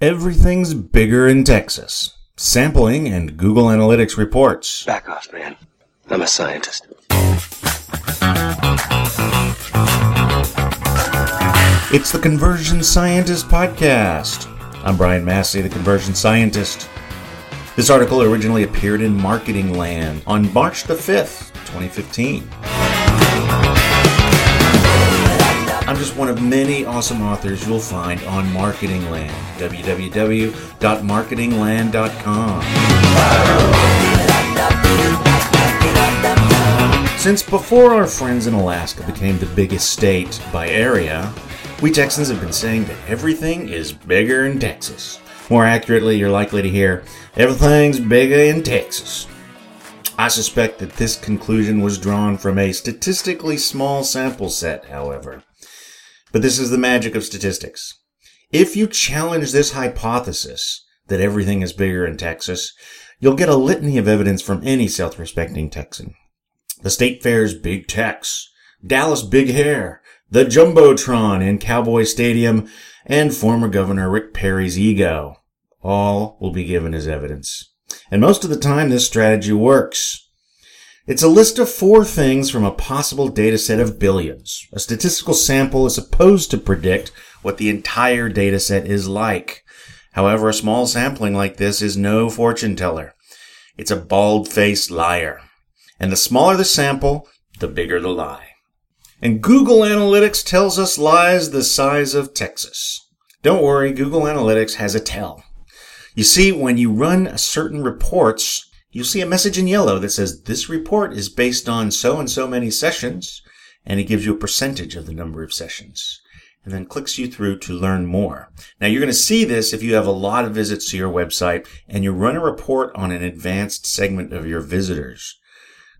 Everything's bigger in Texas. Sampling and Google Analytics reports. Back off, man. I'm a scientist. It's the Conversion Scientist Podcast. I'm Brian Massey, the Conversion Scientist. This article originally appeared in Marketing Land on March the 5th, 2015. I'm just one of many awesome authors you'll find on Marketing Land, www.marketingland.com. Since before our friends in Alaska became the biggest state by area, we Texans have been saying that everything is bigger in Texas. More accurately, you're likely to hear, everything's bigger in Texas. I suspect that this conclusion was drawn from a statistically small sample set, however. But this is the magic of statistics. If you challenge this hypothesis that everything is bigger in Texas, you'll get a litany of evidence from any self-respecting Texan. The state fair's Big Tex, Dallas Big Hair, the Jumbotron in Cowboy Stadium, and former Governor Rick Perry's ego. All will be given as evidence. And most of the time, this strategy works. It's a list of four things from a possible data set of billions. A statistical sample is supposed to predict what the entire data set is like. However, a small sampling like this is no fortune teller. It's a bald-faced liar. And the smaller the sample, the bigger the lie. And Google Analytics tells us lies the size of Texas. Don't worry, Google Analytics has a tell. You see, when you run certain reports, you'll see a message in yellow that says this report is based on so and so many sessions, and it gives you a percentage of the number of sessions, and then clicks you through to learn more. Now you're going to see this if you have a lot of visits to your website and you run a report on an advanced segment of your visitors.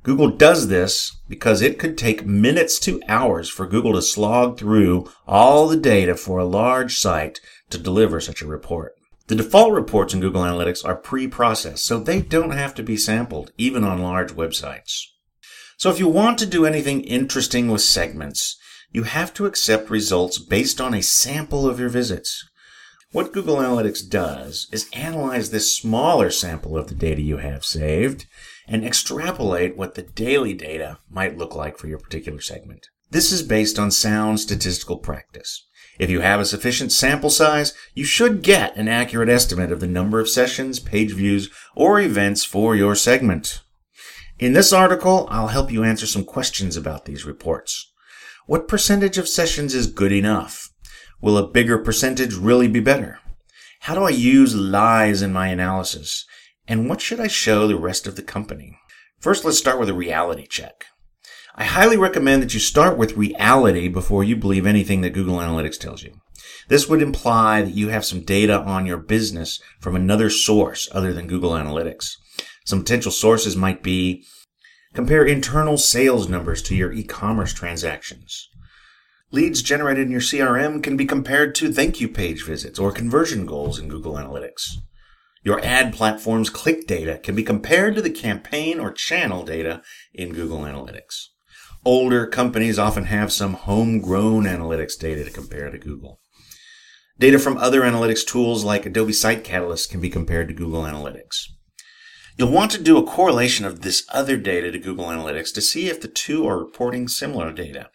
Google does this because it could take minutes to hours for Google to slog through all the data for a large site to deliver such a report. The default reports in Google Analytics are pre-processed, so they don't have to be sampled, even on large websites. So if you want to do anything interesting with segments, you have to accept results based on a sample of your visits. What Google Analytics does is analyze this smaller sample of the data you have saved and extrapolate what the daily data might look like for your particular segment. This is based on sound statistical practice. If you have a sufficient sample size, you should get an accurate estimate of the number of sessions, page views, or events for your segment. In this article, I'll help you answer some questions about these reports. What percentage of sessions is good enough? Will a bigger percentage really be better? How do I use lies in my analysis? And what should I show the rest of the company? First, let's start with a reality check. I highly recommend that you start with reality before you believe anything that Google Analytics tells you. This would imply that you have some data on your business from another source other than Google Analytics. Some potential sources might be compare internal sales numbers to your e-commerce transactions. Leads generated in your CRM can be compared to thank you page visits or conversion goals in Google Analytics. Your ad platform's click data can be compared to the campaign or channel data in Google Analytics. Older companies often have some homegrown analytics data to compare to Google. Data from other analytics tools like Adobe Site Catalyst can be compared to Google Analytics. You'll want to do a correlation of this other data to Google Analytics to see if the two are reporting similar data.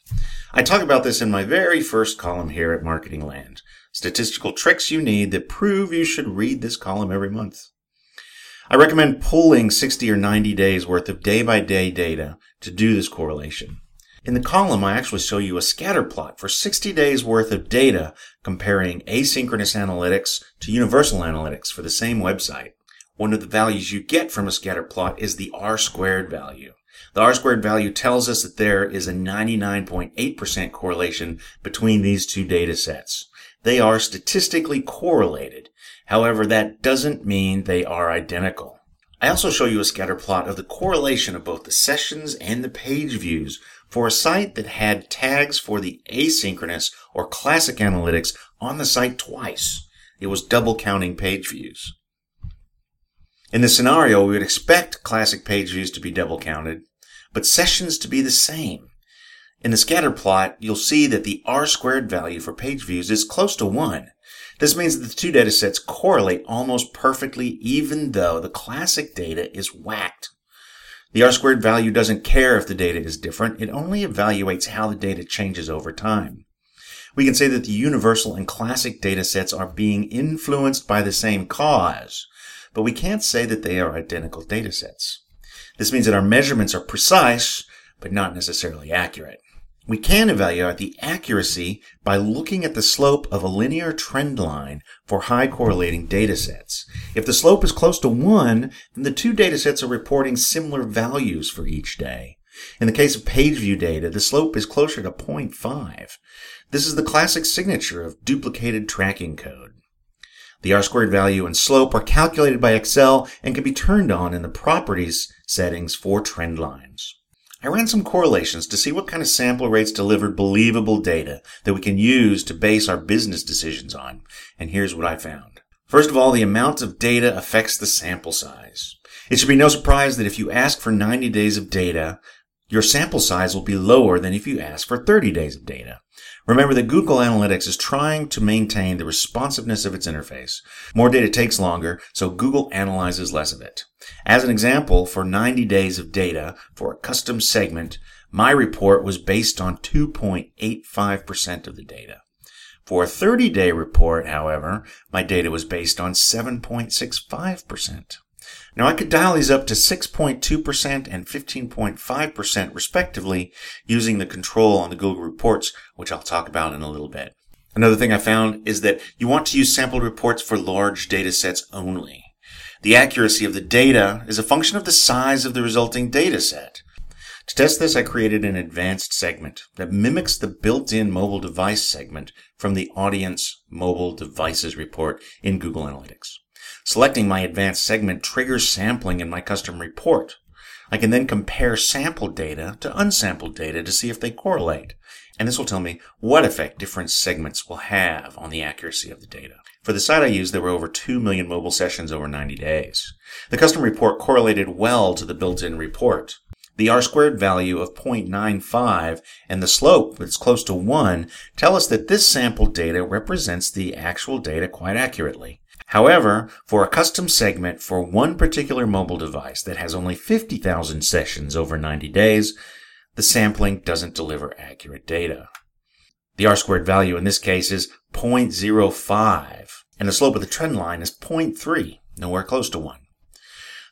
I talk about this in my very first column here at Marketing Land. Statistical tricks you need that prove you should read this column every month. I recommend pulling 60 or 90 days worth of day by day data to do this correlation. In the column, I actually show you a scatter plot for 60 days worth of data comparing asynchronous analytics to universal analytics for the same website. One of the values you get from a scatter plot is the R squared value. The R squared value tells us that there is a 99.8% correlation between these two data sets. They are statistically correlated. However, that doesn't mean they are identical. I also show you a scatter plot of the correlation of both the sessions and the page views for a site that had tags for the asynchronous or classic analytics on the site twice. It was double counting page views. In this scenario, we would expect classic page views to be double counted, but sessions to be the same. In the scatter plot, you'll see that the R squared value for page views is close to 1. This means that the two data sets correlate almost perfectly even though the classic data is whacked. The R squared value doesn't care if the data is different, it only evaluates how the data changes over time. We can say that the universal and classic data sets are being influenced by the same cause, but we can't say that they are identical data sets. This means that our measurements are precise, but not necessarily accurate. We can evaluate the accuracy by looking at the slope of a linear trend line for high correlating data sets. If the slope is close to 1, then the two data sets are reporting similar values for each day. In the case of page view data, the slope is closer to 0.5. This is the classic signature of duplicated tracking code. The R squared value and slope are calculated by Excel and can be turned on in the properties settings for trend lines. I ran some correlations to see what kind of sample rates delivered believable data that we can use to base our business decisions on. And here's what I found. First of all, the amount of data affects the sample size. It should be no surprise that if you ask for 90 days of data, your sample size will be lower than if you ask for 30 days of data. Remember that Google Analytics is trying to maintain the responsiveness of its interface. More data takes longer, so Google analyzes less of it. As an example, for 90 days of data for a custom segment, my report was based on 2.85% of the data. For a 30 day report, however, my data was based on 7.65%. Now I could dial these up to 6.2% and 15.5% respectively using the control on the Google reports, which I'll talk about in a little bit. Another thing I found is that you want to use sample reports for large data sets only. The accuracy of the data is a function of the size of the resulting data set. To test this, I created an advanced segment that mimics the built-in mobile device segment from the audience mobile devices report in Google Analytics. Selecting my advanced segment triggers sampling in my custom report. I can then compare sampled data to unsampled data to see if they correlate. And this will tell me what effect different segments will have on the accuracy of the data. For the site I used, there were over 2 million mobile sessions over 90 days. The custom report correlated well to the built-in report. The R squared value of 0.95 and the slope that's close to 1 tell us that this sample data represents the actual data quite accurately. However, for a custom segment for one particular mobile device that has only 50,000 sessions over 90 days, the sampling doesn't deliver accurate data. The R squared value in this case is 0.05, and the slope of the trend line is 0.3, nowhere close to 1.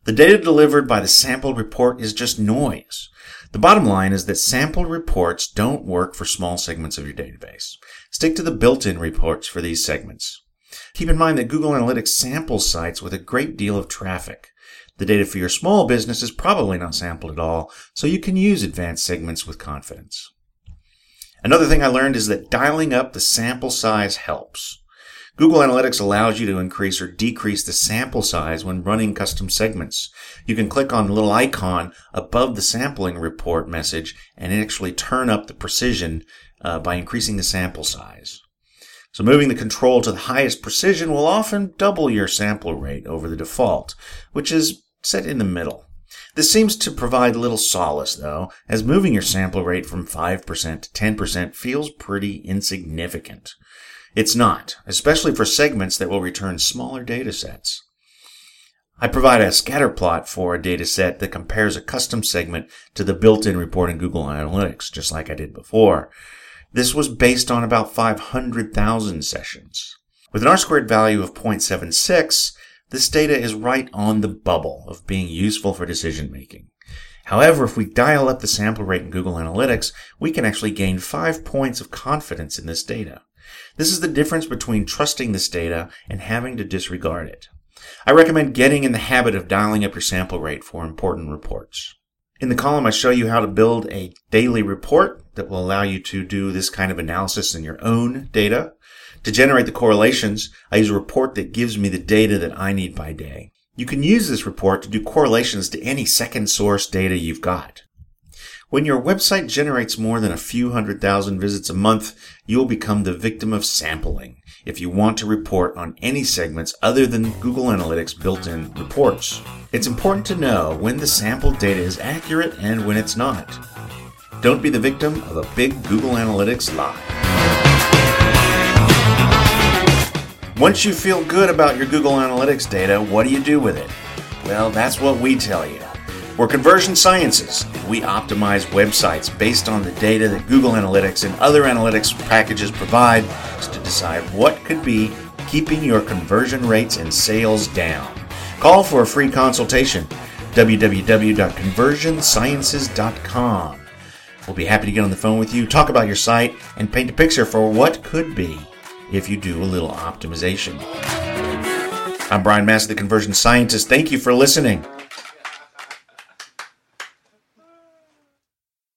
The data delivered by the sample report is just noise. The bottom line is that sample reports don't work for small segments of your database. Stick to the built-in reports for these segments. Keep in mind that Google Analytics samples sites with a great deal of traffic. The data for your small business is probably not sampled at all, so you can use advanced segments with confidence. Another thing I learned is that dialing up the sample size helps. Google Analytics allows you to increase or decrease the sample size when running custom segments. You can click on the little icon above the sampling report message and actually turn up the precision uh, by increasing the sample size. So moving the control to the highest precision will often double your sample rate over the default, which is set in the middle. This seems to provide little solace, though, as moving your sample rate from 5% to 10% feels pretty insignificant. It's not, especially for segments that will return smaller data sets. I provide a scatter plot for a data set that compares a custom segment to the built-in report in Google Analytics, just like I did before. This was based on about 500,000 sessions. With an R squared value of 0.76, this data is right on the bubble of being useful for decision making. However, if we dial up the sample rate in Google Analytics, we can actually gain five points of confidence in this data. This is the difference between trusting this data and having to disregard it. I recommend getting in the habit of dialing up your sample rate for important reports. In the column, I show you how to build a daily report that will allow you to do this kind of analysis in your own data. To generate the correlations, I use a report that gives me the data that I need by day. You can use this report to do correlations to any second source data you've got. When your website generates more than a few hundred thousand visits a month, you will become the victim of sampling if you want to report on any segments other than Google Analytics built-in reports. It's important to know when the sampled data is accurate and when it's not. Don't be the victim of a big Google Analytics lie. Once you feel good about your Google Analytics data, what do you do with it? Well, that's what we tell you. We're Conversion Sciences. We optimize websites based on the data that Google Analytics and other analytics packages provide to decide what could be keeping your conversion rates and sales down. Call for a free consultation www.conversionsciences.com. We'll be happy to get on the phone with you, talk about your site, and paint a picture for what could be if you do a little optimization. I'm Brian Massey, the Conversion Scientist. Thank you for listening.